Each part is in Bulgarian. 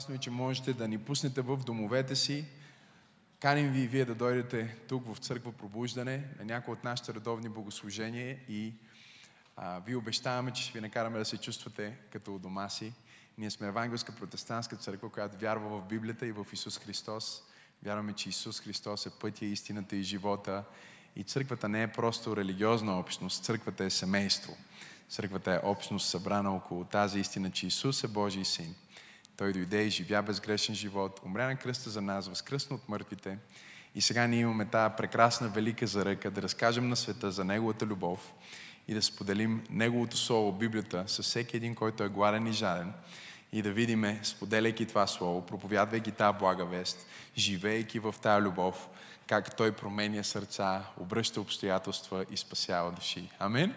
Прекрасно е, че можете да ни пуснете в домовете си. Каним ви и вие да дойдете тук в църква Пробуждане на някои от нашите редовни богослужения и а, ви обещаваме, че ще ви накараме да се чувствате като у дома си. Ние сме Евангелска протестантска църква, която вярва в Библията и в Исус Христос. Вярваме, че Исус Христос е пътя, истината и живота. И църквата не е просто религиозна общност, църквата е семейство. Църквата е общност събрана около тази истина, че Исус е Божий син. Той дойде и живя безгрешен живот, умря на кръста за нас, възкръсна от мъртвите. И сега ние имаме тази прекрасна, велика заръка да разкажем на света за Неговата любов и да споделим Неговото Слово, Библията, с всеки един, който е гладен и жаден. И да видиме, споделяйки това Слово, проповядвайки тази блага вест, живеейки в тази любов, как Той променя сърца, обръща обстоятелства и спасява души. Амин?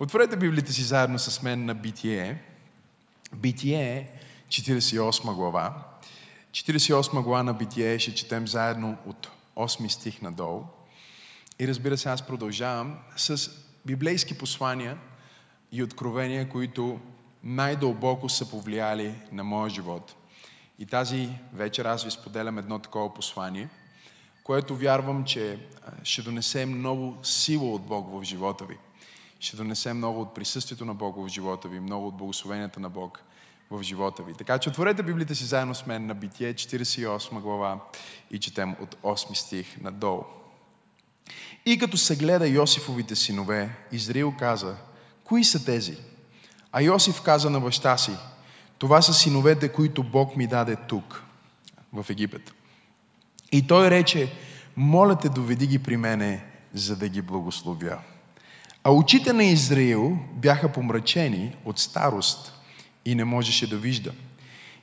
Отворете Библията си заедно с мен на Битие. Битие 48 глава. 48 глава на Битие ще четем заедно от 8 стих надолу. И разбира се, аз продължавам с библейски послания и откровения, които най-дълбоко са повлияли на моя живот. И тази вечер аз ви споделям едно такова послание, което вярвам, че ще донесе много сила от Бог в живота ви. Ще донесе много от присъствието на Бог в живота ви, много от благословенията на Бог в живота ви. Така че отворете Библията си заедно с мен на Битие 48 глава и четем от 8 стих надолу. И като се гледа Йосифовите синове, Израил каза, кои са тези? А Йосиф каза на баща си, това са синовете, които Бог ми даде тук, в Египет. И той рече, моля те, доведи ги при мене, за да ги благословя. А очите на Израил бяха помрачени от старост и не можеше да вижда.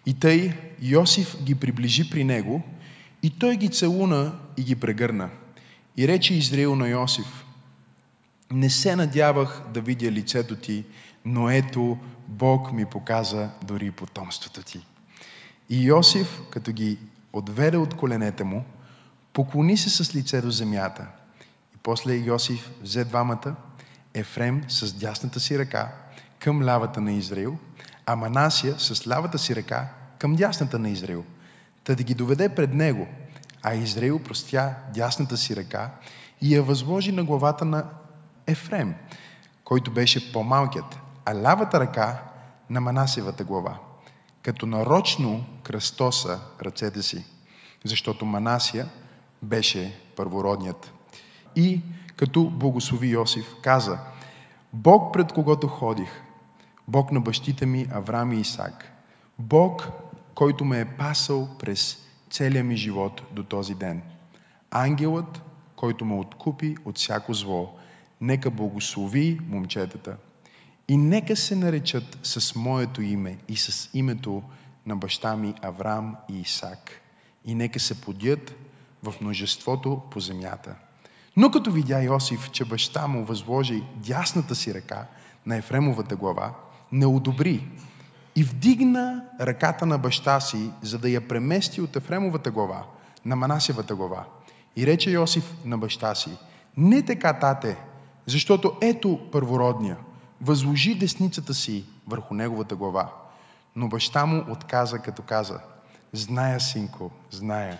И тъй Йосиф ги приближи при него и той ги целуна и ги прегърна. И рече Израил на Йосиф, не се надявах да видя лицето ти, но ето Бог ми показа дори потомството ти. И Йосиф, като ги отведе от коленете му, поклони се с лице до земята. И после Йосиф взе двамата, Ефрем с дясната си ръка към лавата на Израил, а Манасия с лявата си ръка към дясната на Израил, та да ги доведе пред него, а Израил простя дясната си ръка и я възложи на главата на Ефрем, който беше по-малкият, а лявата ръка на Манасевата глава, като нарочно кръстоса ръцете си, защото Манасия беше първородният. И като благослови Йосиф, каза, Бог пред когото ходих, Бог на бащите ми Авраам и Исак, Бог, който ме е пасал през целия ми живот до този ден. Ангелът, който ме откупи от всяко зло, нека благослови момчетата и нека се наречат с моето име и с името на баща ми Авраам и Исак. И нека се подят в множеството по земята. Но като видя Йосиф, че баща му възложи дясната си ръка на Ефремовата глава, не одобри и вдигна ръката на баща си, за да я премести от Ефремовата глава на Манасевата глава. И рече Йосиф на баща си, не така, тате, защото ето първородния, възложи десницата си върху неговата глава. Но баща му отказа, като каза, зная, синко, зная.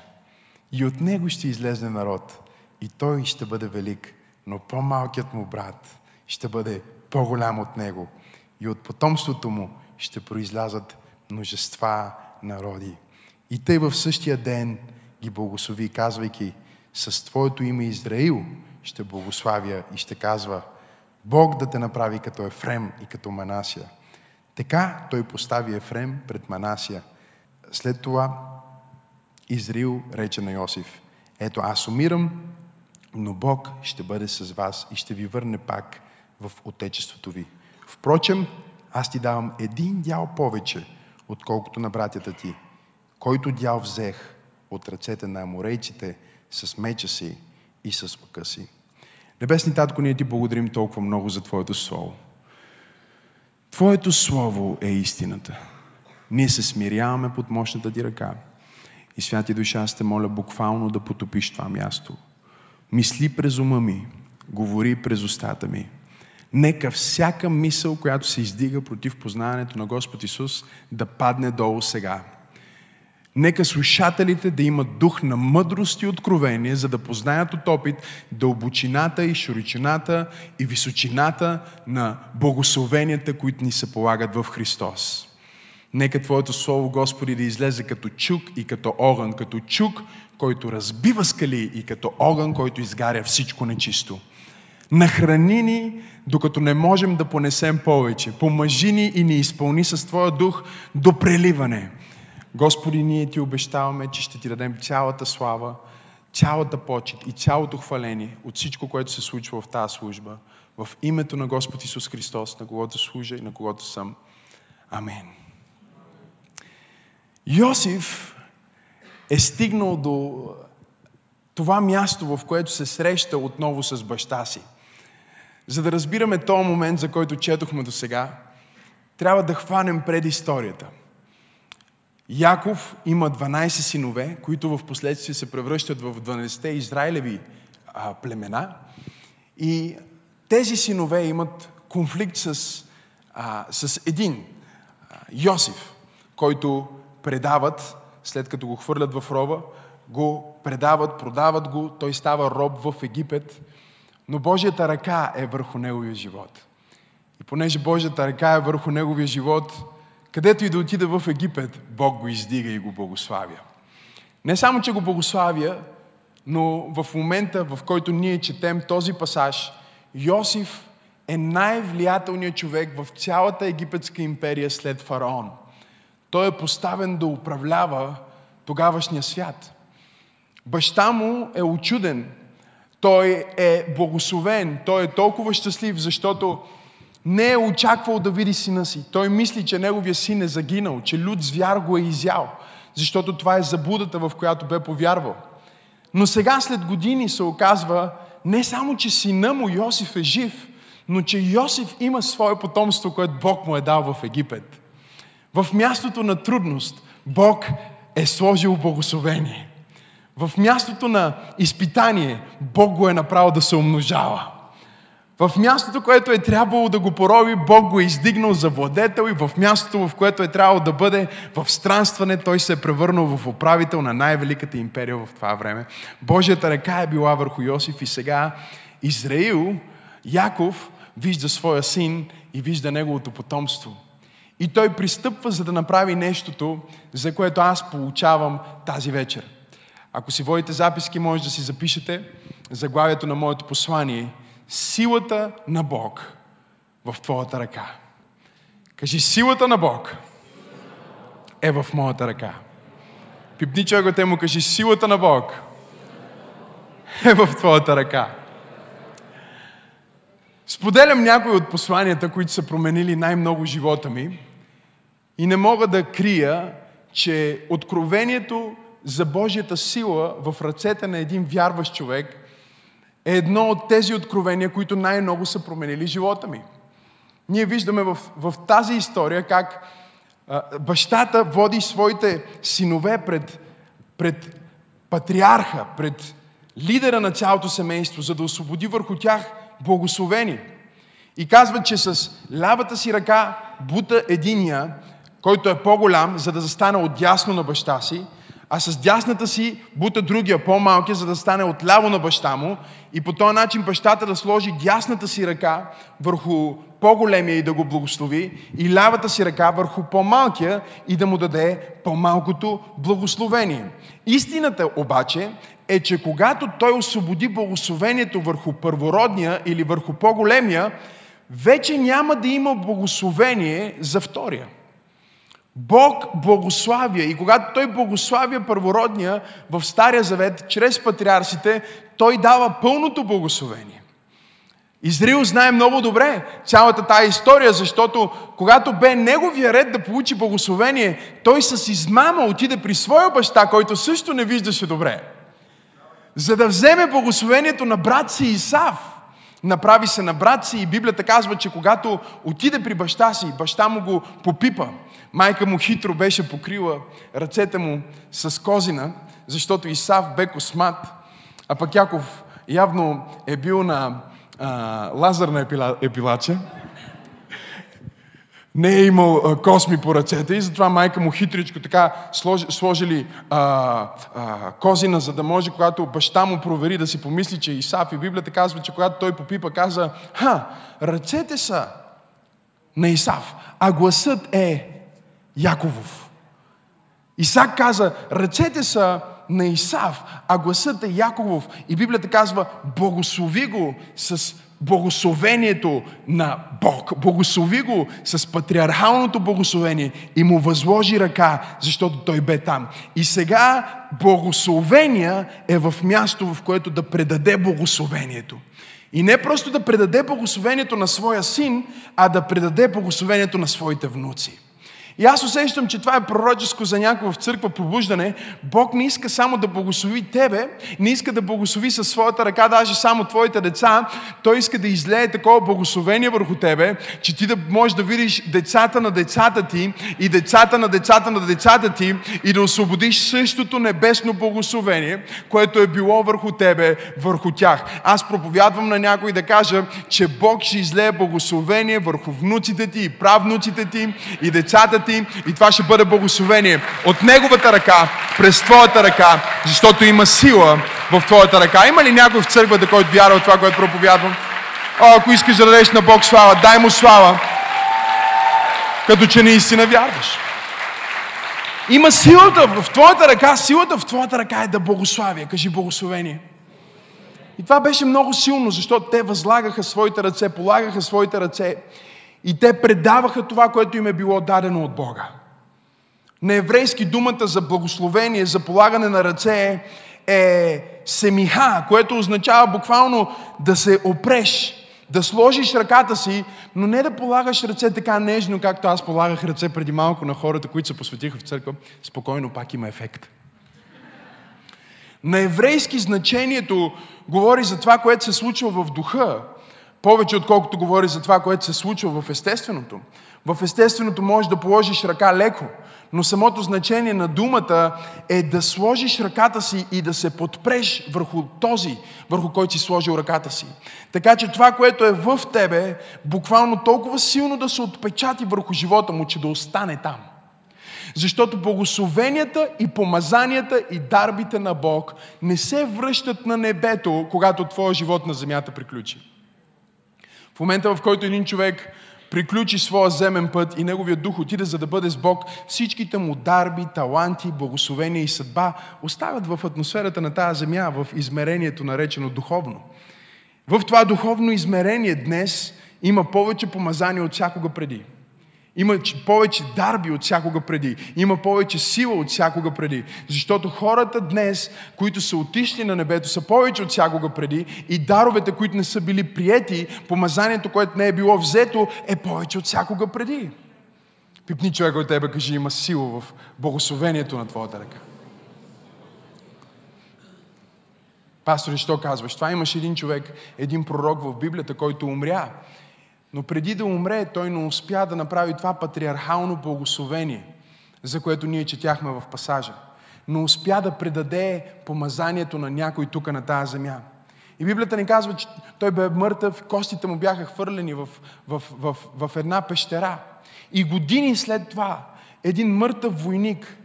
И от него ще излезне народ, и той ще бъде велик, но по-малкият му брат ще бъде по-голям от него и от потомството му ще произлязат множества народи. И тъй в същия ден ги благослови, казвайки, с Твоето име Израил ще благославя и ще казва, Бог да те направи като Ефрем и като Манасия. Така той постави Ефрем пред Манасия. След това Израил рече на Йосиф, ето аз умирам, но Бог ще бъде с вас и ще ви върне пак в Отечеството ви. Впрочем, аз ти давам един дял повече, отколкото на братята ти, който дял взех от ръцете на аморейците с меча си и с лъка си. Небесни Татко, ние ти благодарим толкова много за Твоето Слово. Твоето Слово е истината. Ние се смиряваме под мощната ти ръка. И святи душа, аз те моля буквално да потопиш това място. Мисли през ума ми, говори през устата ми, Нека всяка мисъл, която се издига против познаването на Господ Исус, да падне долу сега. Нека слушателите да имат дух на мъдрост и откровение, за да познаят от опит дълбочината и широчината и височината на благословенията, които ни се полагат в Христос. Нека Твоето Слово, Господи, да излезе като чук и като огън, като чук, който разбива скали и като огън, който изгаря всичко нечисто. Нахрани ни, докато не можем да понесем повече. Помажи ни и ни изпълни с Твоя дух до преливане. Господи, ние Ти обещаваме, че ще Ти дадем цялата слава, цялата почет и цялото хваление от всичко, което се случва в тази служба. В името на Господ Исус Христос, на когото служа и на когото съм. Амин. Йосиф е стигнал до това място, в което се среща отново с баща си. За да разбираме този момент, за който четохме до сега, трябва да хванем предисторията. Яков има 12 синове, които в последствие се превръщат в 12-те израилеви а, племена. И тези синове имат конфликт с, а, с един, а, Йосиф, който предават, след като го хвърлят в роба, го предават, продават го, той става роб в Египет, но Божията ръка е върху неговия живот. И понеже Божията ръка е върху неговия живот, където и да отиде в Египет, Бог го издига и го благославя. Не само, че го благославя, но в момента, в който ние четем този пасаж, Йосиф е най-влиятелният човек в цялата египетска империя след фараон. Той е поставен да управлява тогавашния свят. Баща му е очуден. Той е благословен. Той е толкова щастлив, защото не е очаквал да види сина си. Той мисли, че неговия син е загинал, че люд звяр го е изял, защото това е заблудата, в която бе повярвал. Но сега, след години, се оказва не само, че сина му Йосиф е жив, но че Йосиф има свое потомство, което Бог му е дал в Египет. В мястото на трудност Бог е сложил благословение. В мястото на изпитание Бог го е направил да се умножава. В мястото, което е трябвало да го пороби, Бог го е издигнал за владетел и в мястото, в което е трябвало да бъде в странстване, той се е превърнал в управител на най-великата империя в това време. Божията ръка е била върху Йосиф и сега Израил, Яков, вижда своя син и вижда неговото потомство. И той пристъпва, за да направи нещото, за което аз получавам тази вечер. Ако си водите записки, може да си запишете заглавието на моето послание – силата на Бог в твоята ръка. Кажи, силата на Бог е в моята ръка. Пипни човекът му кажи, силата на Бог е в твоята ръка. Споделям някои от посланията, които са променили най-много живота ми и не мога да крия, че откровението за Божията сила в ръцете на един вярващ човек е едно от тези откровения, които най-много са променили живота ми. Ние виждаме в, в тази история как а, бащата води своите синове пред, пред патриарха, пред лидера на цялото семейство, за да освободи върху тях благословени. И казва, че с лявата си ръка бута единия, който е по-голям, за да застане отдясно на баща си, а с дясната си бута другия, по-малкия, за да стане отляво на баща му и по този начин бащата да сложи дясната си ръка върху по-големия и да го благослови и лявата си ръка върху по-малкия и да му даде по-малкото благословение. Истината обаче е, че когато той освободи благословението върху първородния или върху по-големия, вече няма да има благословение за втория. Бог благославя и когато Той благославя първородния в Стария Завет, чрез патриарсите, Той дава пълното благословение. Израил знае много добре цялата тая история, защото когато бе неговия ред да получи благословение, той с измама отиде при своя баща, който също не виждаше добре. За да вземе благословението на брат си Исав. Направи се на брат си и Библията казва, че когато отиде при баща си, баща му го попипа. Майка му хитро беше покрила ръцете му с козина, защото Исав бе космат, а пък Яков явно е бил на а, лазерна епила, епилача. не е имал а, косми по ръцете и затова майка му хитричко така сложи, сложили а, а, козина, за да може, когато баща му провери да си помисли, че Исав. И Библията казва, че когато той попипа, каза, ха, ръцете са на Исав, а гласът е Яковов. Исак каза, ръцете са на Исав, а гласът е Яковов. И Библията казва, благослови го с благословението на Бог. Благослови го с патриархалното благословение и му възложи ръка, защото той бе там. И сега благословения е в място, в което да предаде благословението. И не просто да предаде благословението на своя син, а да предаде благословението на своите внуци. И аз усещам, че това е пророческо за някого в църква пробуждане. Бог не иска само да благослови тебе, не иска да благослови със своята ръка даже само твоите деца. Той иска да излее такова благословение върху тебе, че ти да можеш да видиш децата на децата ти и децата на децата на децата ти и да освободиш същото небесно благословение, което е било върху тебе, върху тях. Аз проповядвам на някой да кажа, че Бог ще излее благословение върху внуците ти и правнуците ти и децата ти и това ще бъде благословение от Неговата ръка, през твоята ръка, защото има сила в твоята ръка. Има ли някой в църквата, който вярва в това, което проповядвам? О, ако искаш да дадеш на Бог слава, дай му слава, като че наистина вярваш. Има силата в твоята ръка, силата в твоята ръка е да благославя. Кажи благословение. И това беше много силно, защото те възлагаха своите ръце, полагаха своите ръце и те предаваха това, което им е било дадено от Бога. На еврейски думата за благословение, за полагане на ръце е семиха, което означава буквално да се опреш, да сложиш ръката си, но не да полагаш ръце така нежно, както аз полагах ръце преди малко на хората, които се посветиха в църква. Спокойно пак има ефект. На еврейски значението говори за това, което се случва в духа, повече отколкото говори за това, което се случва в естественото. В естественото можеш да положиш ръка леко, но самото значение на думата е да сложиш ръката си и да се подпреш върху този, върху който си сложил ръката си. Така че това, което е в тебе, буквално толкова силно да се отпечати върху живота му, че да остане там. Защото благословенията и помазанията и дарбите на Бог не се връщат на небето, когато твоя живот на земята приключи. В момента, в който един човек приключи своя земен път и неговия дух отиде за да бъде с Бог, всичките му дарби, таланти, благословения и съдба остават в атмосферата на тази земя, в измерението наречено духовно. В това духовно измерение днес има повече помазания от всякога преди. Има повече дарби от всякога преди. Има повече сила от всякога преди. Защото хората днес, които са отишли на небето, са повече от всякога преди и даровете, които не са били приети, помазанието, което не е било взето, е повече от всякога преди. Пипни човека от тебе, кажи, има сила в благословението на твоята ръка. Пастори, що казваш? Това имаше един човек, един пророк в Библията, който умря но преди да умре, той не успя да направи това патриархално благословение, за което ние четяхме в пасажа. Но успя да предаде помазанието на някой тук на тази земя. И Библията ни казва, че той бе мъртъв, костите му бяха хвърлени в, в, в, в една пещера. И години след това един мъртъв войник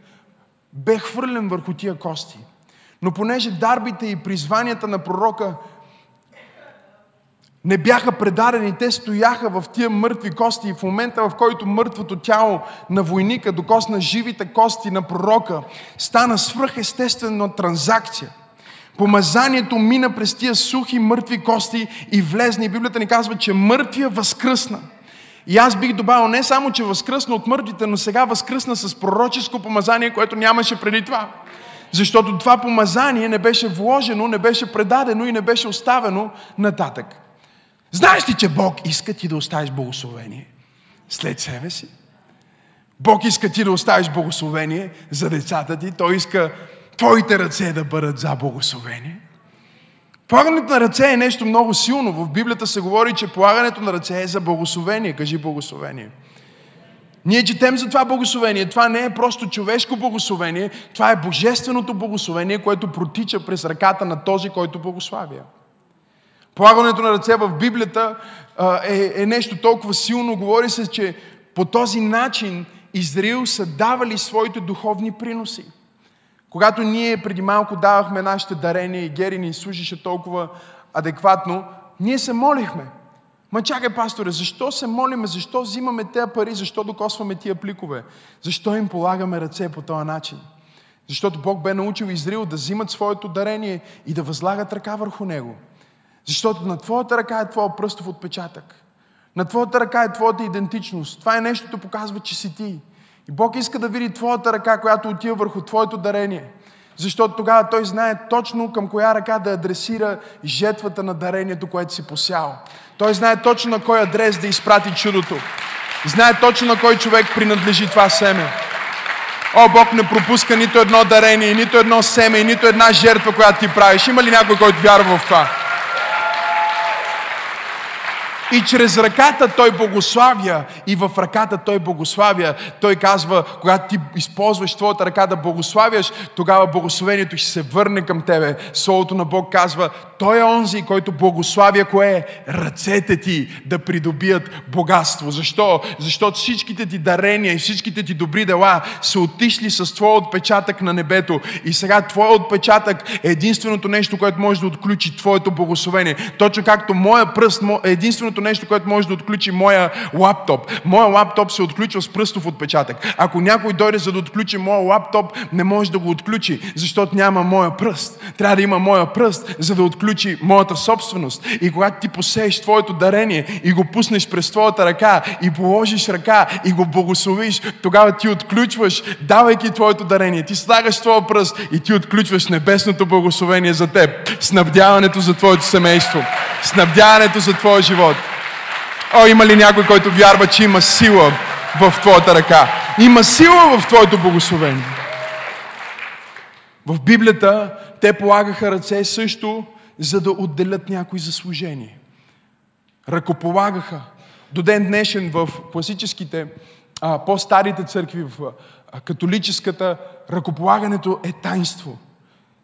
бе хвърлен върху тия кости. Но понеже дарбите и призванията на пророка не бяха предадени, те стояха в тия мъртви кости и в момента, в който мъртвото тяло на войника докосна живите кости на пророка, стана свръхестествена транзакция. Помазанието мина през тия сухи мъртви кости и влезна. И Библията ни казва, че мъртвия възкръсна. И аз бих добавил не само, че възкръсна от мъртвите, но сега възкръсна с пророческо помазание, което нямаше преди това. Защото това помазание не беше вложено, не беше предадено и не беше оставено нататък. Знаеш ли, че Бог иска ти да оставиш благословение след себе си? Бог иска ти да оставиш благословение за децата ти. Той иска твоите ръце да бъдат за благословение. Полагането на ръце е нещо много силно. В Библията се говори, че полагането на ръце е за благословение. Кажи благословение. Ние четем за това благословение. Това не е просто човешко благословение, това е божественото благословение, което протича през ръката на този, който благославя. Полагането на ръце в Библията е, е нещо толкова силно. Говори се, че по този начин Израил са давали своите духовни приноси. Когато ние преди малко давахме нашите дарения и Гери ни служише толкова адекватно, ние се молихме. Ма чакай, пасторе, защо се молиме, защо взимаме тези пари, защо докосваме тия пликове? Защо им полагаме ръце по този начин? Защото Бог бе научил Израил да взимат своето дарение и да възлагат ръка върху него. Защото на твоята ръка е твоя пръстов отпечатък. На твоята ръка е твоята идентичност. Това е нещото, показва, че си ти. И Бог иска да види твоята ръка, която отива върху твоето дарение. Защото тогава той знае точно към коя ръка да адресира жетвата на дарението, което си посял. Той знае точно на кой адрес да изпрати чудото. Знае точно на кой човек принадлежи това семе. О, Бог не пропуска нито едно дарение, нито едно семе, нито една жертва, която ти правиш. Има ли някой, който вярва в това? И чрез ръката той благославя. И в ръката той благославя. Той казва, когато ти използваш твоята ръка да благославяш, тогава благословението ще се върне към тебе. Словото на Бог казва, той е онзи, който благославя кое? Ръцете ти да придобият богатство. Защо? Защото всичките ти дарения и всичките ти добри дела са отишли с твоя отпечатък на небето. И сега твоя отпечатък е единственото нещо, което може да отключи твоето благословение. Точно както моя пръст е единственото нещо, което може да отключи моя лаптоп. Моя лаптоп се отключва с пръстов отпечатък. Ако някой дойде за да отключи моя лаптоп, не може да го отключи, защото няма моя пръст. Трябва да има моя пръст, за да отключи моята собственост. И когато ти посееш твоето дарение и го пуснеш през твоята ръка и положиш ръка и го благословиш, тогава ти отключваш, давайки твоето дарение. Ти слагаш твоя пръст и ти отключваш небесното благословение за теб. Снабдяването за твоето семейство. Снабдяването за твоя живот. О, има ли някой, който вярва, че има сила в твоята ръка? Има сила в твоето благословение. В Библията те полагаха ръце също за да отделят някой за служение. Ръкополагаха. До ден днешен в класическите, по-старите църкви, в католическата, ръкополагането е таинство.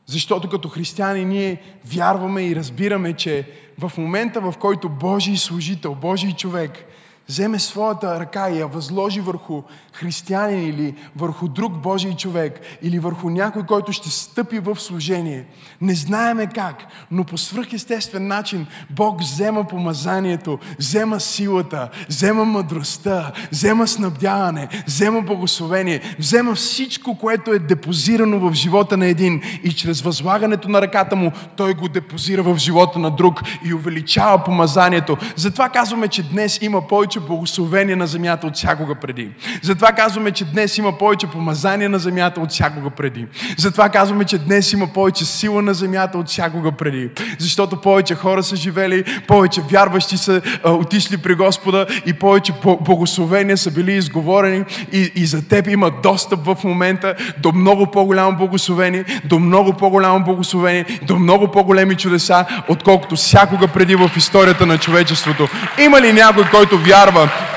Защото като християни ние вярваме и разбираме, че в момента, в който Божий служител, Божий човек вземе своята ръка и я възложи върху християнин или върху друг Божий човек или върху някой, който ще стъпи в служение. Не знаеме как, но по свръхестествен начин Бог взема помазанието, взема силата, взема мъдростта, взема снабдяване, взема благословение, взема всичко, което е депозирано в живота на един и чрез възлагането на ръката му той го депозира в живота на друг и увеличава помазанието. Затова казваме, че днес има повече благословение на земята от всякога преди. Затова казваме, че днес има повече помазание на земята от всякога преди. Затова казваме, че днес има повече сила на земята от всякога преди. Защото повече хора са живели, повече вярващи са а, отишли при Господа и повече благословения са били изговорени и, и за теб има достъп в момента до много по-голямо благословение, до много по-голямо благословение, до много по-големи чудеса, отколкото всякога преди в историята на човечеството. Има ли някой, който вярва,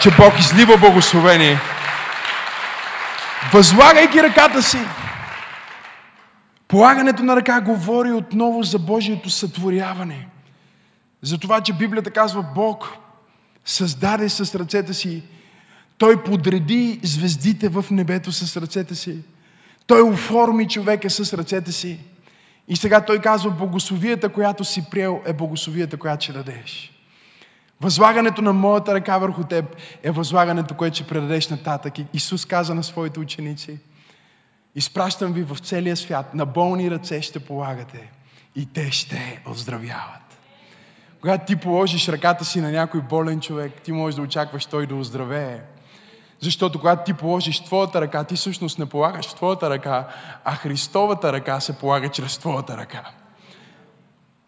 че Бог излива благословение? Възлагайки ръката си, полагането на ръка говори отново за Божието сътворяване. За това, че Библията казва Бог създаде с ръцете си, Той подреди звездите в небето с ръцете си. Той оформи човека с ръцете си. И сега той казва, богословията, която си приел, е богословията, която ще дадеш. Възлагането на моята ръка върху теб е възлагането, което ще предадеш нататък. Исус каза на своите ученици, изпращам ви в целия свят, на болни ръце ще полагате и те ще оздравяват. Когато ти положиш ръката си на някой болен човек, ти можеш да очакваш той да оздравее. Защото когато ти положиш твоята ръка, ти всъщност не полагаш твоята ръка, а Христовата ръка се полага чрез твоята ръка.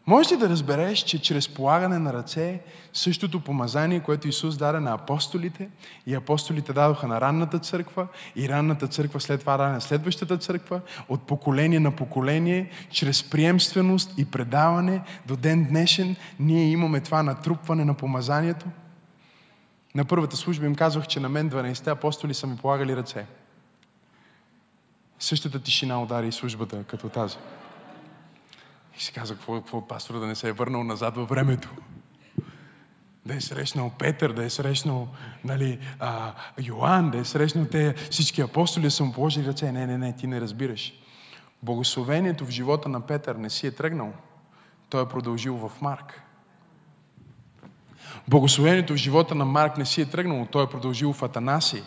Можеш ли да разбереш, че чрез полагане на ръце същото помазание, което Исус даде на апостолите и апостолите дадоха на ранната църква и ранната църква след това даде на следващата църква, от поколение на поколение, чрез приемственост и предаване до ден днешен, ние имаме това натрупване на помазанието? На първата служба им казвах, че на мен 12 апостоли са ми полагали ръце. Същата тишина удари службата като тази. И си каза, какво, какво пастора да не се е върнал назад във времето. да е срещнал Петър, да е срещнал нали, а, Йоан, да е срещнал те всички апостоли, са му положили ръце. Не, не, не, ти не разбираш. Благословението в живота на Петър не си е тръгнал. Той е продължил в Марк. Благословението в живота на Марк не си е тръгнало. Той е продължил в Атанаси.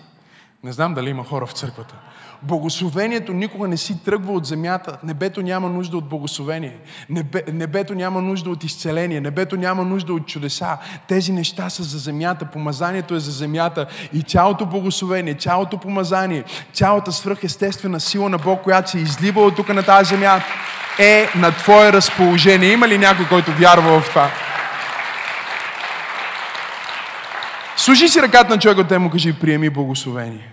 Не знам дали има хора в църквата. Благословението никога не си тръгва от земята. Небето няма нужда от благословение. Небе, небето няма нужда от изцеление. Небето няма нужда от чудеса. Тези неща са за земята. Помазанието е за земята. И цялото благословение, цялото помазание, цялата свръхестествена сила на Бог, която се излива от тук на тази земя, е на Твое разположение. Има ли някой, който вярва в това? Служи си ръката на човека, те му кажи, приеми благословение.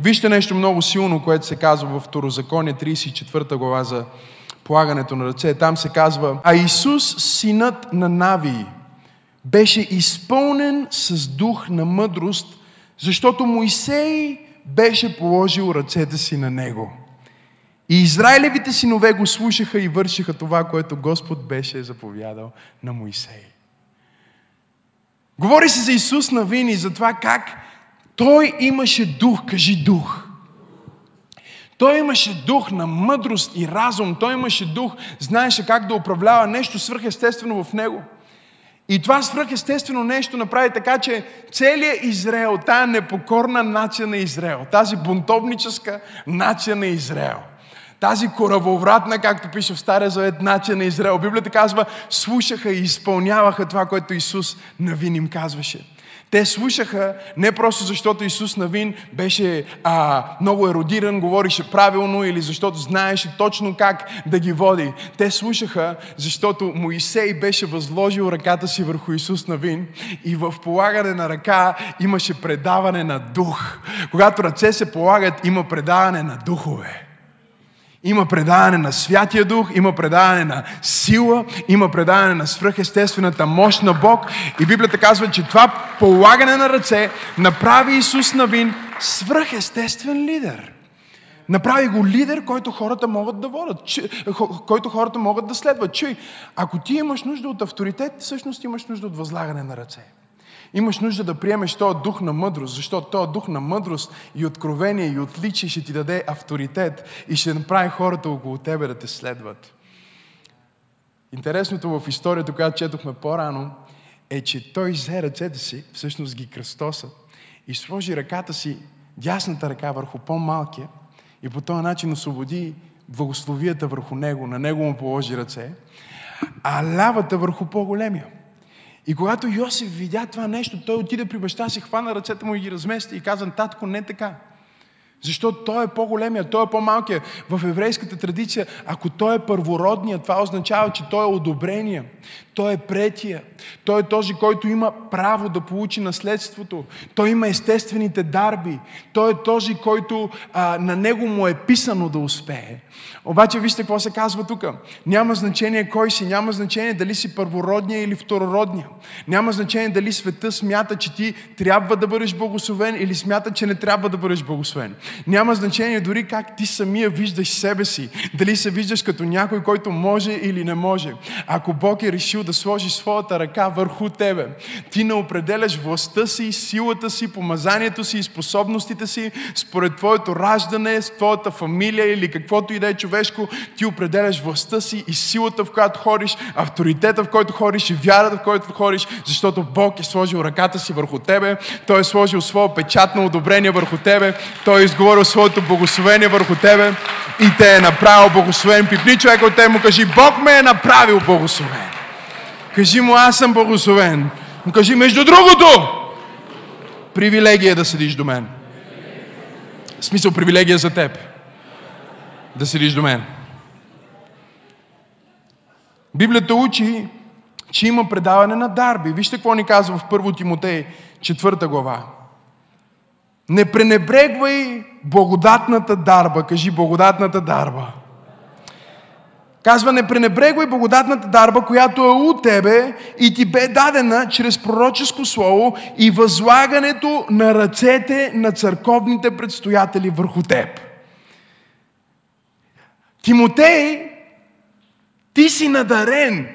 Вижте нещо много силно, което се казва в Второзаконие 34 глава за полагането на ръце. Там се казва, а Исус, синът на Навии, беше изпълнен с дух на мъдрост, защото Моисей беше положил ръцете си на него. И Израилевите синове го слушаха и вършиха това, което Господ беше заповядал на Моисей. Говори се за Исус на Вини, за това как той имаше дух, кажи дух. Той имаше дух на мъдрост и разум. Той имаше дух, знаеше как да управлява нещо свръхестествено в него. И това свръхестествено нещо направи така, че целият Израел, тая непокорна нация на Израел, тази бунтовническа нация на Израел, тази коравовратна, както пише в Стария Завет, нация на Израел, Библията казва, слушаха и изпълняваха това, което Исус навин им казваше. Те слушаха не просто защото Исус Навин беше а, много еродиран, говорише правилно или защото знаеше точно как да ги води. Те слушаха, защото Моисей беше възложил ръката си върху Исус Навин и в полагане на ръка имаше предаване на дух. Когато ръце се полагат, има предаване на духове. Има предаване на Святия Дух, има предаване на сила, има предаване на свръхестествената мощ на Бог. И Библията казва, че това полагане на ръце направи Исус Навин свръхестествен лидер. Направи го лидер, който хората могат да водят, който хората могат да следват. Чуй, ако ти имаш нужда от авторитет, всъщност имаш нужда от възлагане на ръце. Имаш нужда да приемеш този дух на мъдрост, защото този дух на мъдрост и откровение и отличие ще ти даде авторитет и ще направи хората около тебе да те следват. Интересното в историята, която четохме по-рано, е, че той взе ръцете си, всъщност ги кръстоса, и сложи ръката си, дясната ръка върху по-малкия и по този начин освободи благословията върху него, на него му положи ръце, а лявата върху по-големия. И когато Йосиф видя това нещо, той отиде при баща си, хвана ръцете му и ги размести и каза, татко, не така. Защото той е по-големия, той е по-малкия. В еврейската традиция, ако той е първородния, това означава, че той е одобрения. Той е претия. Той е този, който има право да получи наследството. Той има естествените дарби. Той е този, който а, на него му е писано да успее. Обаче вижте какво се казва тук. Няма значение кой си, няма значение дали си първородния или второродния. Няма значение дали света смята, че ти трябва да бъдеш благословен или смята, че не трябва да бъдеш благословен. Няма значение дори как ти самия виждаш себе си. Дали се виждаш като някой, който може или не може. Ако Бог е решил да сложи своята ръка върху тебе, ти не определяш властта си, силата си, помазанието си и способностите си според твоето раждане, с твоята фамилия или каквото и да е човешко, ти определяш властта си и силата, в която ходиш, авторитета, в който ходиш и вярата, в който ходиш, защото Бог е сложил ръката си върху тебе, Той е сложил своя печат на одобрение върху тебе, Той е изговорил своето благословение върху тебе и те е направил благословен. Пипни човек от те му кажи, Бог ме е направил благословен. Кажи му, аз съм благословен. Му кажи, между другото, привилегия е да седиш до мен. В смисъл, привилегия за теб. Да седиш до мен. Библията учи, че има предаване на дарби. Вижте какво ни казва в 1 Тимотей, 4 глава. Не пренебрегвай благодатната дарба. Кажи благодатната дарба. Казва, не пренебрегвай благодатната дарба, която е у тебе и ти бе дадена чрез пророческо слово и възлагането на ръцете на църковните предстоятели върху теб. Тимотей, ти си надарен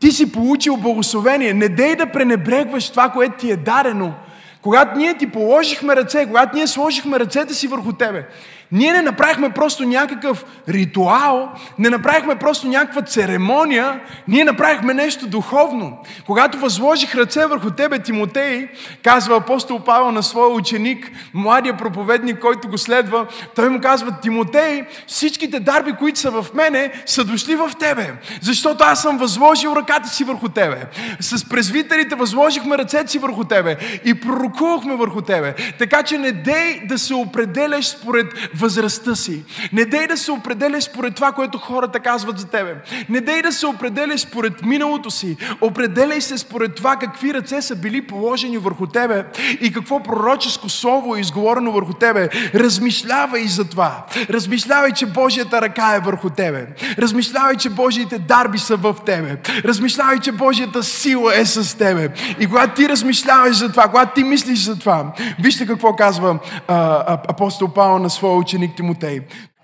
Ти си получил благословение. Не дей да пренебрегваш това, което ти е дадено. Когато ние ти положихме ръце, когато ние сложихме ръцете си върху тебе, ние не направихме просто някакъв ритуал, не направихме просто някаква церемония, ние направихме нещо духовно. Когато възложих ръце върху тебе, Тимотей, казва апостол Павел на своя ученик, младия проповедник, който го следва, той му казва, Тимотей, всичките дарби, които са в мене, са дошли в тебе, защото аз съм възложил ръката си върху тебе. С презвитерите възложихме ръцете си върху тебе и пророкувахме върху тебе. Така че не дей да се определяш според възрастта си. Не дей да се определяш според това, което хората казват за тебе. Не дей да се определяш според миналото си. Определяй се според това какви ръце са били положени върху тебе и какво пророческо слово е изговорено върху тебе. Размишлявай за това. Размишлявай, че Божията ръка е върху тебе. Размишлявай, че Божиите дарби са в тебе. Размишлявай, че Божията сила е с тебе. И когато ти размишляваш за това, когато ти мислиш за това, вижте какво казва а, а, апостол Павел на своя ученик Тимотей.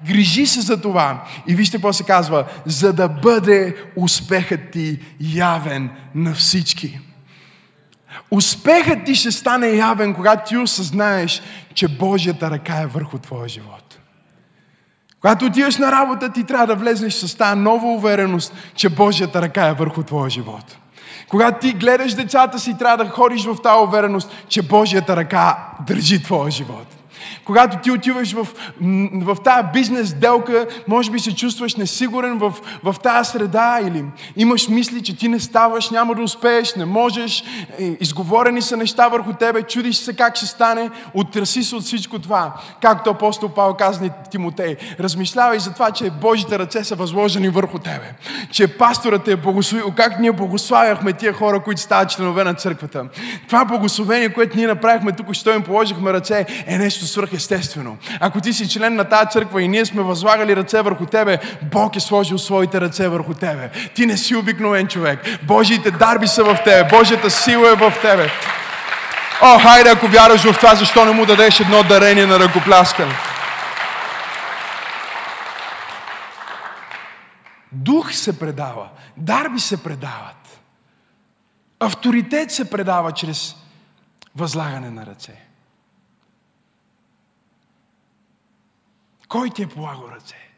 Грижи се за това. И вижте какво се казва. За да бъде успехът ти явен на всички. Успехът ти ще стане явен, когато ти осъзнаеш, че Божията ръка е върху твоя живот. Когато отиваш на работа, ти трябва да влезеш с тази нова увереност, че Божията ръка е върху твоя живот. Когато ти гледаш децата си, трябва да ходиш в тази увереност, че Божията ръка държи твоя живот. Когато ти отиваш в, в тази бизнес делка, може би се чувстваш несигурен в, в тази среда или имаш мисли, че ти не ставаш, няма да успееш, не можеш, е, изговорени са неща върху тебе, чудиш се как ще стане, отраси се от всичко това. Както апостол Павел каза на Тимотей, размишлявай за това, че Божите ръце са възложени върху тебе, че пасторът е благословил, как ние благославяхме тия хора, които стават членове на църквата. Това благословение, което ние направихме тук, що им положихме ръце, е нещо свръхестествено. Ако ти си член на тази църква и ние сме възлагали ръце върху тебе, Бог е сложил своите ръце върху тебе. Ти не си обикновен човек. Божиите дарби са в тебе. Божията сила е в тебе. О, хайде, ако вярваш в това, защо не му дадеш едно дарение на ръкопляскане? Дух се предава, дарби се предават. Авторитет се предава чрез възлагане на ръце. Кой ти е полагал ръце?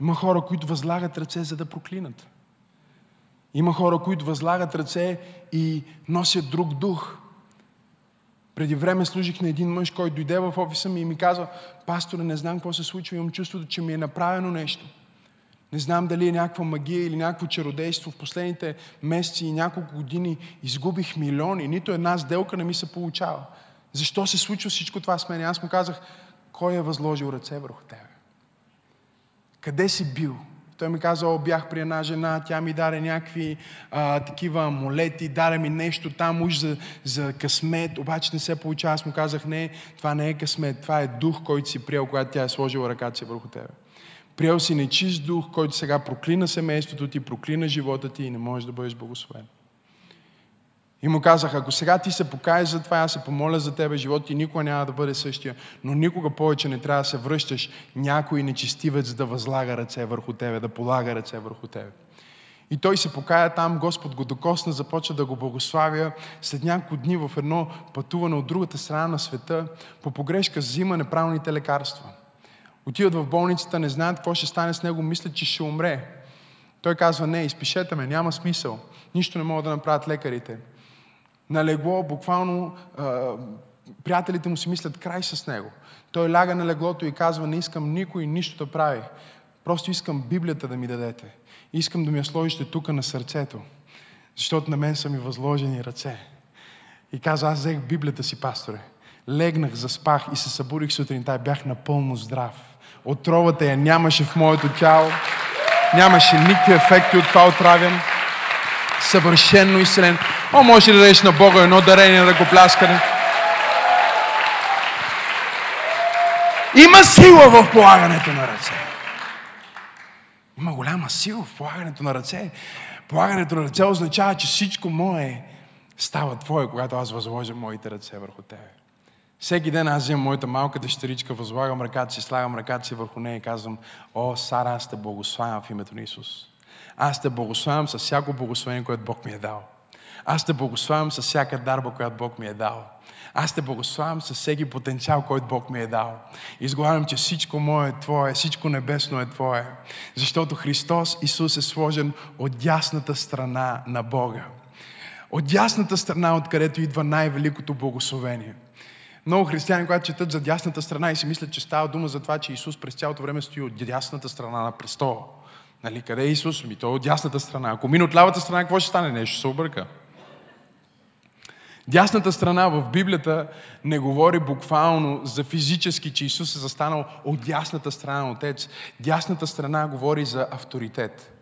Има хора, които възлагат ръце, за да проклинат. Има хора, които възлагат ръце и носят друг дух. Преди време служих на един мъж, който дойде в офиса ми и ми каза, пасторе, не знам какво се случва, имам чувството, че ми е направено нещо. Не знам дали е някаква магия или някакво чародейство. В последните месеци и няколко години изгубих милиони. Нито една сделка не ми се получава. Защо се случва всичко това с мен? Аз му казах, кой е възложил ръце върху тебе? Къде си бил? Той ми каза, о, бях при една жена, тя ми даде някакви а, такива амулети, даде ми нещо там уж за, за късмет, обаче не се получава. Аз му казах, не, това не е късмет, това е дух, който си приел, когато тя е сложила ръката си върху тебе. Приел си нечист дух, който сега проклина семейството ти, проклина живота ти и не можеш да бъдеш благословен. И му казах, ако сега ти се покаеш за това, аз се помоля за тебе, живот ти никога няма да бъде същия, но никога повече не трябва да се връщаш някой нечестивец да възлага ръце върху тебе, да полага ръце върху тебе. И той се покая там, Господ го докосна, започва да го благославя. След няколко дни в едно пътуване от другата страна на света, по погрешка взима неправилните лекарства. Отиват в болницата, не знаят какво ще стане с него, мислят, че ще умре. Той казва, не, изпишете ме, няма смисъл. Нищо не могат да направят лекарите на легло, буквално а, приятелите му си мислят край с него. Той ляга на леглото и казва, не искам никой нищо да прави. Просто искам Библията да ми дадете. Искам да ми я сложите тук на сърцето, защото на мен са ми възложени ръце. И каза, аз взех Библията си, пасторе. Легнах, заспах и се събудих сутринта и бях напълно здрав. Отровата я нямаше в моето тяло. Нямаше никакви ефекти от това отравяне съвършенно изцелен. О, може ли да дадеш на Бога едно дарение да го пляскане? Има сила в полагането на ръце. Има голяма сила в полагането на ръце. Полагането на ръце означава, че всичко мое става Твое, когато аз възложа моите ръце върху Тебе. Всеки ден аз вземам моята малка дъщеричка, възлагам ръката си, слагам ръката си върху нея и казвам, о, Сара, аз те благославям в името на Исус. Аз те благославям с всяко благословение, което Бог ми е дал. Аз те благославям с всяка дарба, която Бог ми е дал. Аз те благославям с всеки потенциал, който Бог ми е дал. Изговарям, че всичко мое е Твое, всичко небесно е Твое. Защото Христос Исус е сложен от дясната страна на Бога. От дясната страна, откъдето идва най-великото благословение. Много християни, когато четат за дясната страна и си мислят, че става дума за това, че Исус през цялото време стои от дясната страна на престола. Нали, къде е Исус? Ми, той е от дясната страна. Ако мине от лявата страна, какво ще стане? Нещо ще се обърка. Дясната страна в Библията не говори буквално за физически, че Исус е застанал от дясната страна на Отец. Дясната страна говори за авторитет.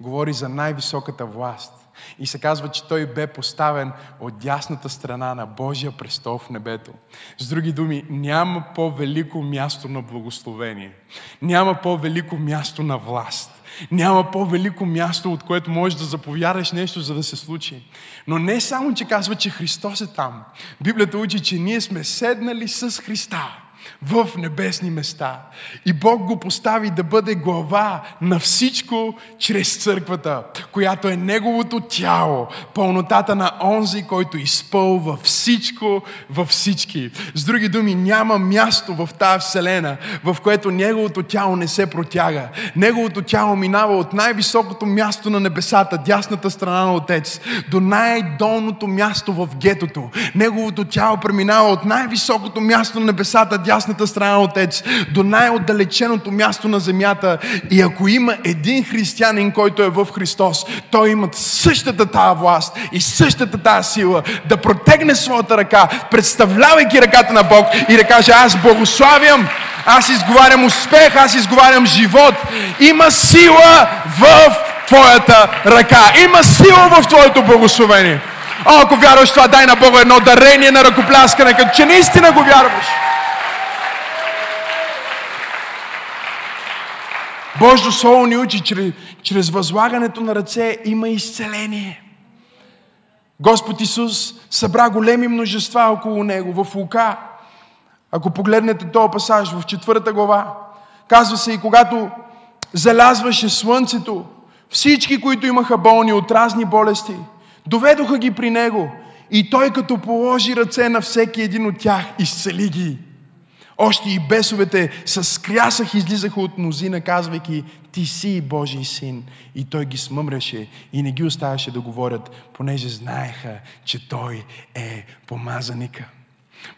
Говори за най-високата власт. И се казва, че той бе поставен от дясната страна на Божия престол в небето. С други думи, няма по-велико място на благословение. Няма по-велико място на власт. Няма по-велико място, от което можеш да заповядаш нещо, за да се случи. Но не само, че казва, че Христос е там. Библията учи, че ние сме седнали с Христа в небесни места. И Бог го постави да бъде глава на всичко чрез църквата, която е Неговото тяло, пълнотата на онзи, който изпълва всичко във всички. С други думи, няма място в тази вселена, в което Неговото тяло не се протяга. Неговото тяло минава от най-високото място на небесата, дясната страна на Отец, до най-долното място в гетото. Неговото тяло преминава от най-високото място на небесата, дясната страна на Отец, до най-отдалеченото място на земята. И ако има един християнин, който е в Христос, той има същата тази власт и същата тази сила да протегне своята ръка, представлявайки ръката на Бог и да каже, аз благославям, аз изговарям успех, аз изговарям живот. Има сила в твоята ръка. Има сила в твоето благословение. О, ако вярваш това, дай на Бога едно дарение на ръкопляскане, като че наистина го вярваш. Божието Слово ни учи, чрез, чрез възлагането на ръце има изцеление. Господ Исус събра големи множества около Него в Лука. Ако погледнете този пасаж в четвърта глава, казва се и когато залязваше слънцето, всички, които имаха болни от разни болести, доведоха ги при Него и Той като положи ръце на всеки един от тях, изцели ги. Още и бесовете с крясах излизаха от мнозина, казвайки, ти си Божий син. И той ги смъмреше и не ги оставяше да говорят, понеже знаеха, че той е помазаника.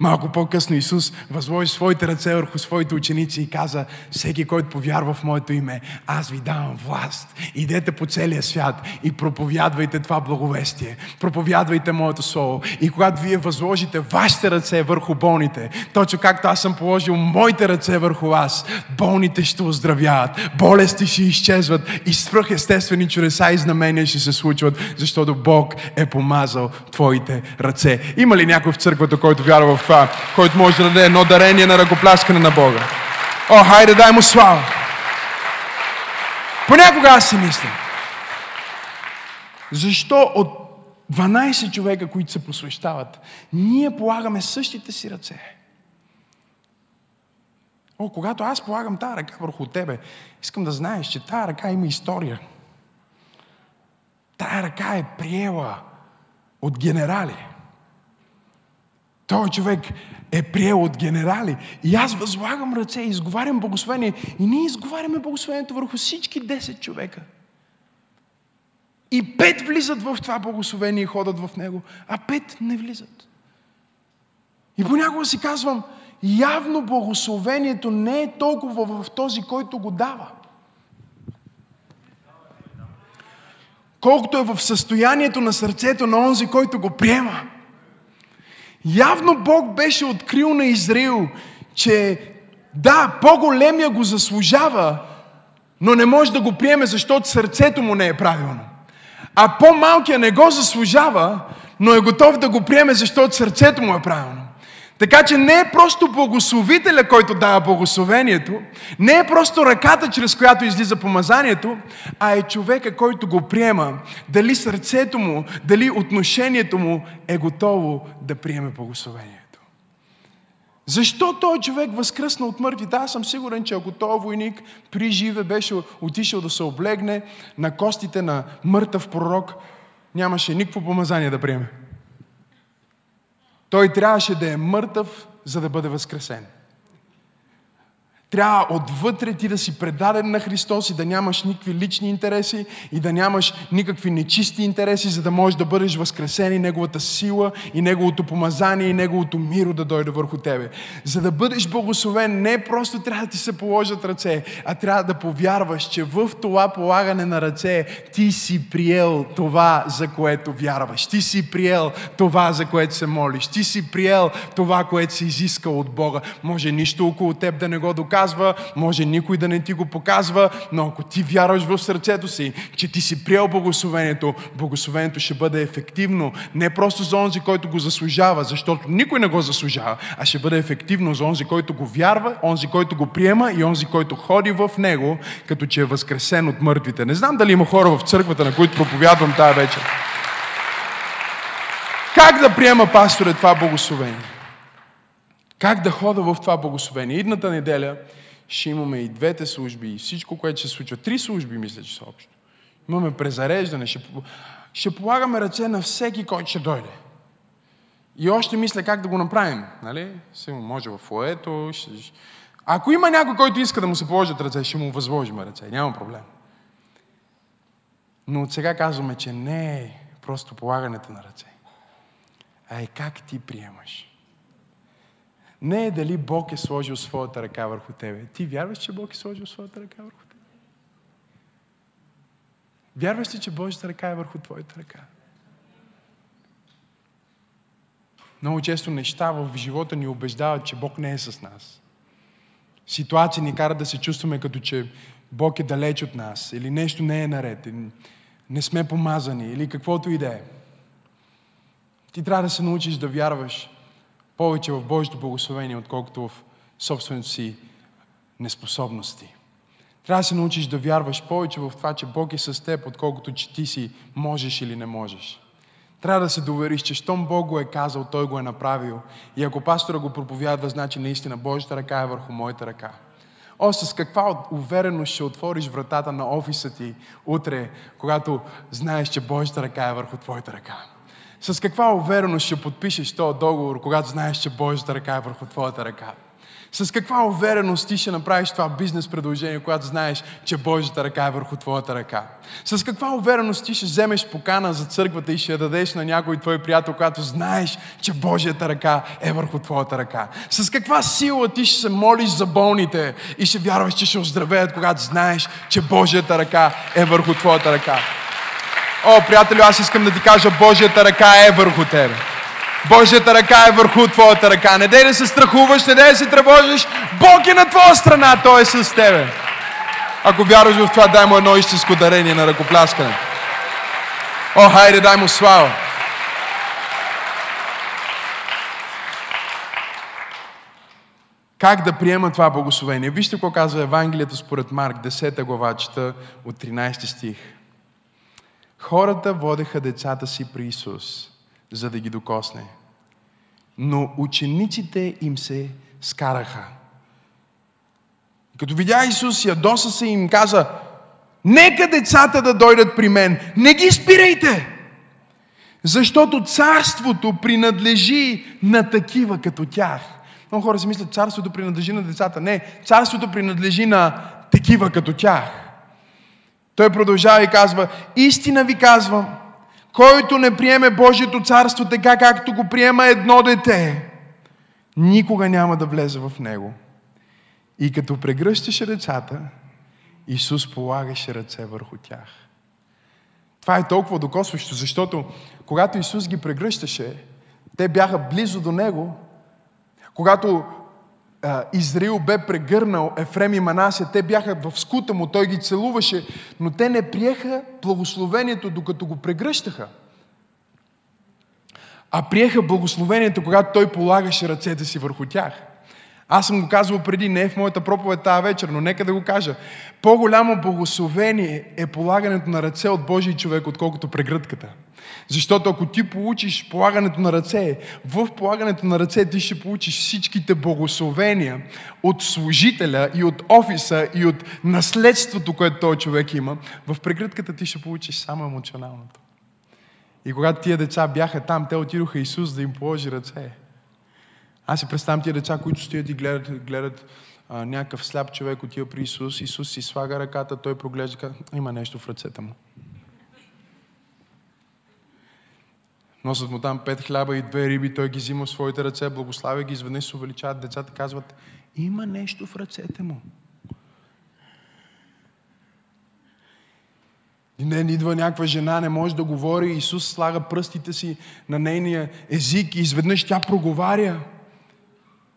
Малко по-късно Исус възложи своите ръце върху своите ученици и каза, всеки, който повярва в моето име, аз ви давам власт. Идете по целия свят и проповядвайте това благовестие. Проповядвайте моето слово. И когато вие възложите вашите ръце върху болните, точно както аз съм положил моите ръце върху вас, болните ще оздравяват, болести ще изчезват и свръхестествени чудеса и знамения ще се случват, защото Бог е помазал твоите ръце. Има ли някой в църквата, който вярва това, който може да даде едно дарение на ръкопляскане на Бога. О, хайде, дай му слава! Понякога аз си мисля, защо от 12 човека, които се посвещават, ние полагаме същите си ръце? О, когато аз полагам тази ръка върху тебе, искам да знаеш, че тази ръка има история. Тая ръка е приела от генерали. Той човек е приел от генерали. И аз възлагам ръце и изговарям благословение. И ние изговаряме благословението върху всички 10 човека. И пет влизат в това благословение и ходят в него, а пет не влизат. И понякога си казвам, явно благословението не е толкова в този, който го дава. Колкото е в състоянието на сърцето на онзи, който го приема. Явно Бог беше открил на Израил, че да, по-големия го заслужава, но не може да го приеме, защото сърцето му не е правилно. А по-малкият не го заслужава, но е готов да го приеме, защото сърцето му е правилно. Така че не е просто благословителя, който дава благословението, не е просто ръката, чрез която излиза помазанието, а е човека, който го приема. Дали сърцето му, дали отношението му е готово да приеме благословението. Защо този човек възкръсна от мъртвите? Аз съм сигурен, че ако този войник при живе беше отишъл да се облегне на костите на мъртъв пророк, нямаше никакво помазание да приеме. Той трябваше да е мъртъв, за да бъде възкресен. Трябва отвътре ти да си предаден на Христос и да нямаш никакви лични интереси и да нямаш никакви нечисти интереси, за да можеш да бъдеш възкресен и Неговата сила и Неговото помазание и Неговото миро да дойде върху тебе. За да бъдеш благословен, не просто трябва да ти се положат ръце, а трябва да повярваш, че в това полагане на ръце ти си приел това, за което вярваш. Ти си приел това, за което се молиш. Ти си приел това, което си изискал от Бога. Може нищо около теб да не го доказва, показва, може никой да не ти го показва, но ако ти вярваш в сърцето си, че ти си приел благословението, благословението ще бъде ефективно, не просто за онзи, който го заслужава, защото никой не го заслужава, а ще бъде ефективно за онзи, който го вярва, онзи, който го приема и онзи, който ходи в него, като че е възкресен от мъртвите. Не знам дали има хора в църквата, на които проповядвам тази вечер. Как да приема пасторе това благословение? Как да хода в това благословение? Идната неделя ще имаме и двете служби, и всичко, което ще се случва. Три служби, мисля, че са общо. Имаме презареждане, ще, ще полагаме ръце на всеки, който ще дойде. И още мисля как да го направим. Нали? Сега може в фоето. Ще... Ако има някой, който иска да му се положат ръце, ще му възложим ръце. Няма проблем. Но от сега казваме, че не е просто полагането на ръце, а е как ти приемаш. Не е дали Бог е сложил своята ръка върху тебе. Ти вярваш, че Бог е сложил своята ръка върху тебе? Вярваш ли, че Божията ръка е върху твоята ръка? Много често неща в живота ни убеждават, че Бог не е с нас. Ситуация ни кара да се чувстваме като че Бог е далеч от нас, или нещо не е наред, не сме помазани, или каквото и да е. Ти трябва да се научиш да вярваш, повече в Божието благословение, отколкото в собственото си неспособности. Трябва да се научиш да вярваш повече в това, че Бог е с теб, отколкото че ти си можеш или не можеш. Трябва да се довериш, че щом Бог го е казал, Той го е направил. И ако пастора го проповядва, значи наистина Божията ръка е върху моята ръка. О, с каква увереност ще отвориш вратата на офиса ти утре, когато знаеш, че Божията ръка е върху твоята ръка. С каква увереност ще подпишеш този договор, когато знаеш, че Божията ръка е върху твоята ръка? С каква увереност ти ще направиш това бизнес предложение, когато знаеш, че Божията ръка е върху твоята ръка? С каква увереност ти ще вземеш покана за църквата и ще я дадеш на някой твой приятел, когато знаеш, че Божията ръка е върху твоята ръка? С каква сила ти ще се молиш за болните и ще вярваш, че ще оздравеят, когато знаеш, че Божията ръка е върху твоята ръка? О, приятелю, аз искам да ти кажа, Божията ръка е върху тебе. Божията ръка е върху твоята ръка. Не дей да се страхуваш, не дей да се тревожиш. Бог е на твоя страна, Той е с тебе. Ако вярваш в това, дай му едно истинско дарение на ръкопляскане. О, хайде, дай му слава. Как да приема това благословение? Вижте какво казва Евангелието според Марк, 10 глава, чета от 13 стих. Хората водеха децата си при Исус, за да ги докосне. Но учениците им се скараха. Като видя Исус, ядоса се им каза, нека децата да дойдат при мен, не ги спирайте! Защото царството принадлежи на такива като тях. Много хора си мислят, царството принадлежи на децата. Не, царството принадлежи на такива като тях. Той продължава и казва, истина ви казвам, който не приеме Божието царство така, както го приема едно дете, никога няма да влезе в него. И като прегръщаше децата, Исус полагаше ръце върху тях. Това е толкова докосващо, защото когато Исус ги прегръщаше, те бяха близо до Него. Когато Израил бе прегърнал Ефрем и Манасия, те бяха в скута му, той ги целуваше, но те не приеха благословението, докато го прегръщаха. А приеха благословението, когато той полагаше ръцете си върху тях. Аз съм го казвал преди, не е в моята проповед тази вечер, но нека да го кажа. По-голямо благословение е полагането на ръце от Божий човек, отколкото прегръдката. Защото ако ти получиш полагането на ръце, в полагането на ръце ти ще получиш всичките благословения от служителя и от офиса и от наследството, което този човек има. В прегръдката ти ще получиш само емоционалното. И когато тия деца бяха там, те отидоха Исус да им положи ръце. Аз си представям тия деца, които стоят и гледат, гледат а, някакъв сляп човек отива при Исус. Исус си слага ръката, той проглежда, има нещо в ръцете му. Носят му там пет хляба и две риби, той ги взима в своите ръце, благославя ги, изведнъж се увеличават. Децата казват, има нещо в ръцете му. Не идва някаква жена, не може да говори. Исус слага пръстите си на нейния език и изведнъж тя проговаря.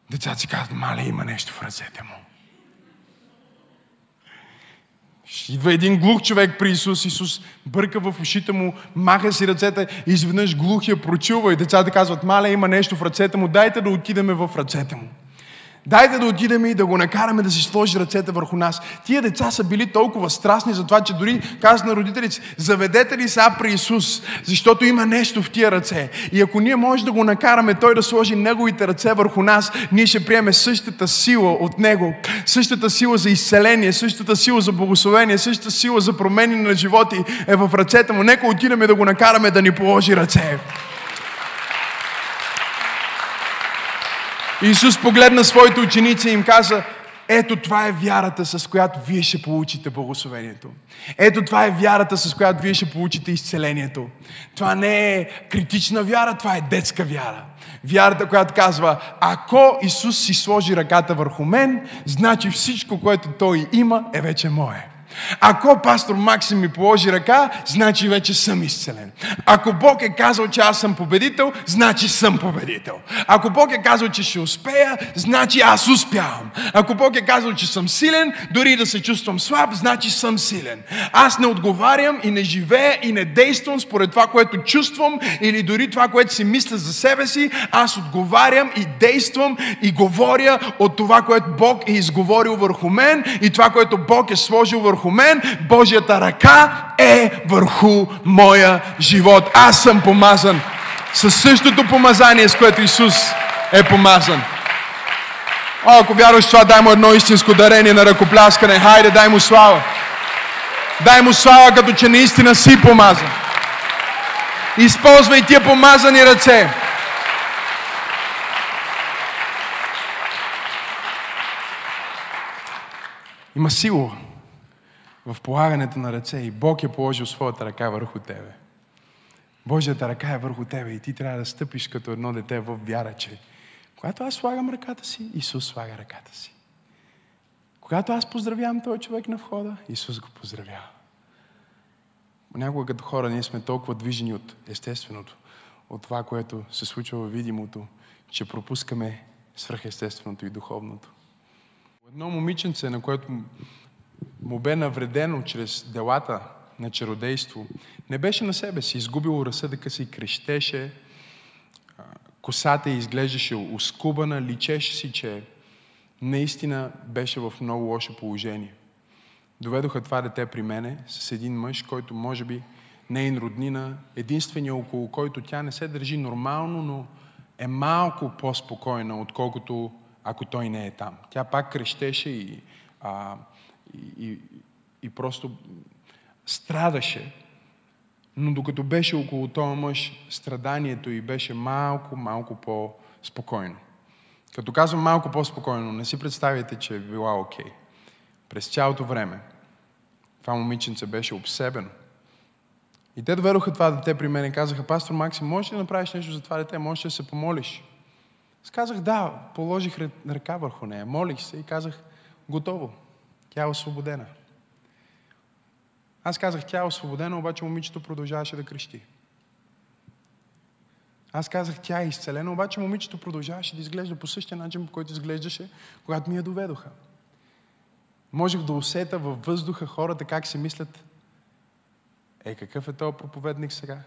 Децата си казват, мале, има нещо в ръцете му. Идва един глух човек при Исус. Исус бърка в ушите му, маха си ръцете изведнъж глухия прочува и децата казват, мале, има нещо в ръцете му, дайте да отидеме в ръцете му. Дайте да отидем и да го накараме да си сложи ръцете върху нас. Тия деца са били толкова страстни за това, че дори казват на родителите заведете ли са при Исус, защото има нещо в тия ръце. И ако ние може да го накараме Той да сложи Неговите ръце върху нас, ние ще приеме същата сила от Него. Същата сила за изцеление, същата сила за благословение, същата сила за промени на животи е в ръцете му. Нека отидем да го накараме да ни положи ръце. Исус погледна своите ученици и им каза, ето това е вярата, с която вие ще получите благословението. Ето това е вярата, с която вие ще получите изцелението. Това не е критична вяра, това е детска вяра. Вярата, която казва, ако Исус си сложи ръката върху мен, значи всичко, което Той има, е вече мое. Ако пастор Максим ми положи ръка, значи вече съм изцелен. Ако Бог е казал, че аз съм победител, значи съм победител. Ако Бог е казал, че ще успея, значи аз успявам. Ако Бог е казал, че съм силен, дори да се чувствам слаб, значи съм силен. Аз не отговарям и не живея и не действам според това, което чувствам или дори това, което си мисля за себе си. Аз отговарям и действам и говоря от това, което Бог е изговорил върху мен и това, което Бог е сложил върху върху мен, Божията ръка е върху моя живот. Аз съм помазан със същото помазание, с което Исус е помазан. О, ако вярваш това, дай му едно истинско дарение на ръкопляскане. Хайде, дай му слава. Дай му слава, като че наистина си помазан. Използвай тия помазани ръце. Има сила в полагането на ръце и Бог е положил своята ръка върху тебе. Божията ръка е върху тебе и ти трябва да стъпиш като едно дете в вяра, че когато аз слагам ръката си, Исус слага ръката си. Когато аз поздравявам този човек на входа, Исус го поздравява. Някога като хора ние сме толкова движени от естественото, от това, което се случва във видимото, че пропускаме свръхестественото и духовното. Едно момиченце, на което му бе навредено чрез делата на чародейство, не беше на себе си, изгубило разсъдъка си, крещеше, косата изглеждаше ускубана, личеше си, че наистина беше в много лошо положение. Доведоха това дете при мене с един мъж, който може би нейн роднина, единствения около който тя не се държи нормално, но е малко по-спокойна, отколкото ако той не е там. Тя пак крещеше и а, и, и, просто страдаше. Но докато беше около този мъж, страданието й беше малко, малко по-спокойно. Като казвам малко по-спокойно, не си представяйте, че е била окей. Okay. През цялото време това момиченце беше обсебено. И те доведоха това дете при мен и казаха, пастор Максим, можеш ли да направиш нещо за това дете? Можеш ли да се помолиш? Аз казах, да, положих ръка върху нея, молих се и казах, готово. Тя е освободена. Аз казах, тя е освободена, обаче момичето продължаваше да крещи. Аз казах, тя е изцелена, обаче момичето продължаваше да изглежда по същия начин, по който изглеждаше, когато ми я доведоха. Можех да усета във въздуха хората как си мислят, е, какъв е този проповедник сега?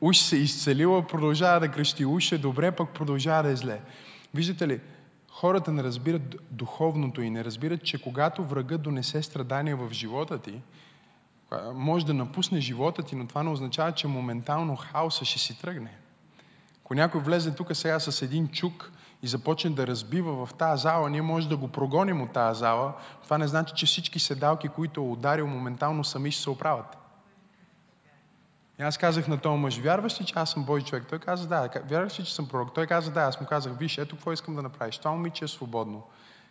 уж се изцелила, продължава да крещи, уж е добре, пък продължава да е зле. Виждате ли, хората не разбират духовното и не разбират, че когато врага донесе страдания в живота ти, може да напусне живота ти, но това не означава, че моментално хаоса ще си тръгне. Ако някой влезе тук сега с един чук и започне да разбива в тази зала, ние може да го прогоним от тази зала. Това не значи, че всички седалки, които е ударил, моментално сами ще се оправят. И аз казах на този мъж, вярваш ли, че аз съм Божи човек? Той каза, да. Вярваш ли, че съм пророк? Той каза, да. Аз му казах, виж, ето какво искам да направиш. Това момиче е свободно.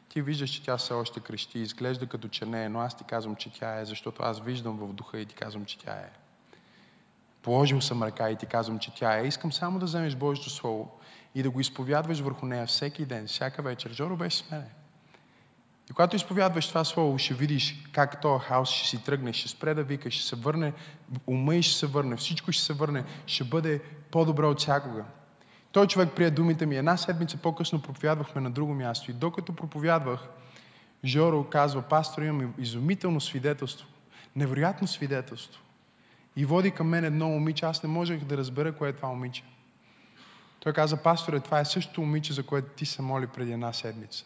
Ти виждаш, че тя все още крещи, изглежда като че не е, но аз ти казвам, че тя е, защото аз виждам в духа и ти казвам, че тя е. Положил съм ръка и ти казвам, че тя е. Искам само да вземеш Божието Слово и да го изповядваш върху нея всеки ден, всяка вечер. Жоро беше с мене. И когато изповядваш това слово, ще видиш как този хаос ще си тръгне, ще спре да вика, ще се върне, ума и ще се върне, всичко ще се върне, ще бъде по-добро от всякога. Той човек прие думите ми. Една седмица по-късно проповядвахме на друго място. И докато проповядвах, Жоро казва, пастор, имам изумително свидетелство. Невероятно свидетелство. И води към мен едно момиче. Аз не можех да разбера кое е това момиче. Той каза, пасторе, това е същото момиче, за което ти се моли преди една седмица.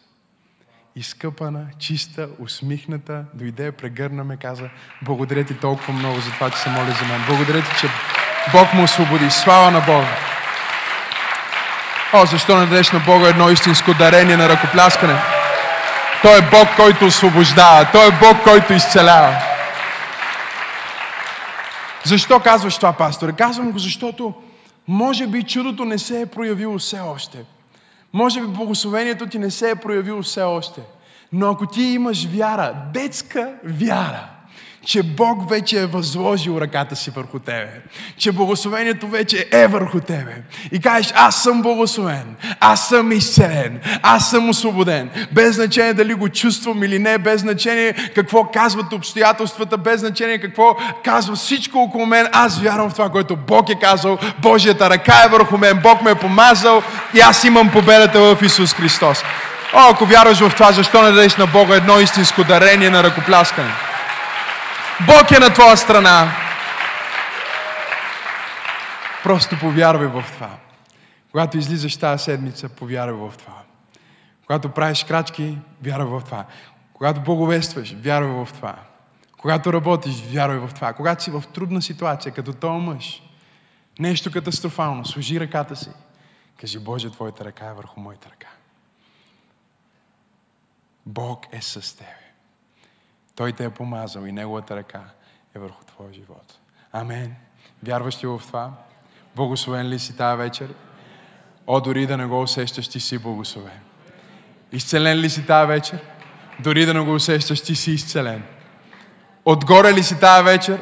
Изкъпана, чиста, усмихната, дойде, прегърна ме, каза, благодаря ти толкова много за това, че се моли за мен. Благодаря ти, че Бог му освободи. Слава на Бога! О, защо не дадеш на Бога едно истинско дарение на ръкопляскане? Той е Бог, който освобождава. Той е Бог, който изцелява. Защо казваш това, пастор? Казвам го, защото може би чудото не се е проявило все още. Може би благословението ти не се е проявило все още. Но ако ти имаш вяра, детска вяра, че Бог вече е възложил ръката си върху тебе. Че благословението вече е върху тебе. И кажеш, аз съм благословен, аз съм изцелен, аз съм освободен. Без значение дали го чувствам или не, без значение какво казват обстоятелствата, без значение какво казва всичко около мен. Аз вярвам в това, което Бог е казал. Божията ръка е върху мен, Бог ме е помазал и аз имам победата в Исус Христос. О, ако вярваш в това, защо не дадеш на Бога едно истинско дарение на ръкопляскане? Бог е на твоя страна. Просто повярвай в това. Когато излизаш тази седмица, повярвай в това. Когато правиш крачки, вярвай в това. Когато боговестваш, вярвай в това. Когато работиш, вярвай в това. Когато си в трудна ситуация, като този мъж, нещо катастрофално, служи ръката си. Кажи, Боже, Твоята ръка е върху моята ръка. Бог е с тебе. Той те е помазал и Неговата ръка е върху твоя живот. Амен. Вярваш ли в това? Благословен ли си тази вечер? О, дори да не го усещаш, ти си благословен. Изцелен ли си тази вечер? Дори да не го усещаш, ти си изцелен. Отгоре ли си тази вечер?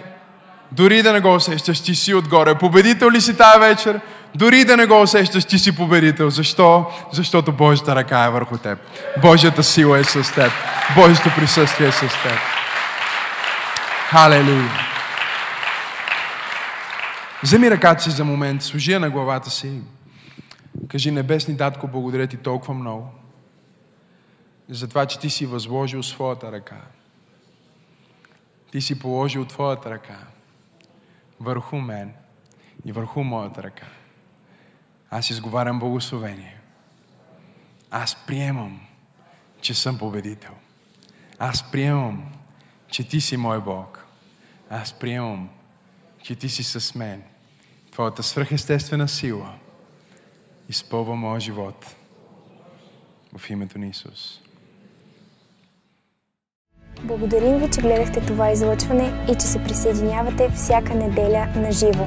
Дори да не го усещаш, ти си отгоре. Победител ли си тази вечер? Дори да не го усещаш, ти си победител. Защо? Защото Божията ръка е върху теб. Божията сила е с теб. Божието присъствие е с теб. Халелуя! Вземи ръката си за момент, служи на главата си. Кажи, Небесни Татко, благодаря ти толкова много за това, че ти си възложил своята ръка. Ти си положил твоята ръка върху мен и върху моята ръка. Аз изговарям благословение. Аз приемам, че съм победител. Аз приемам, че ти си мой Бог. Аз приемам, че ти си с мен. Твоята свръхестествена сила изпълва моя живот. В името на Исус. Благодарим ви, че гледахте това излъчване и че се присъединявате всяка неделя на живо.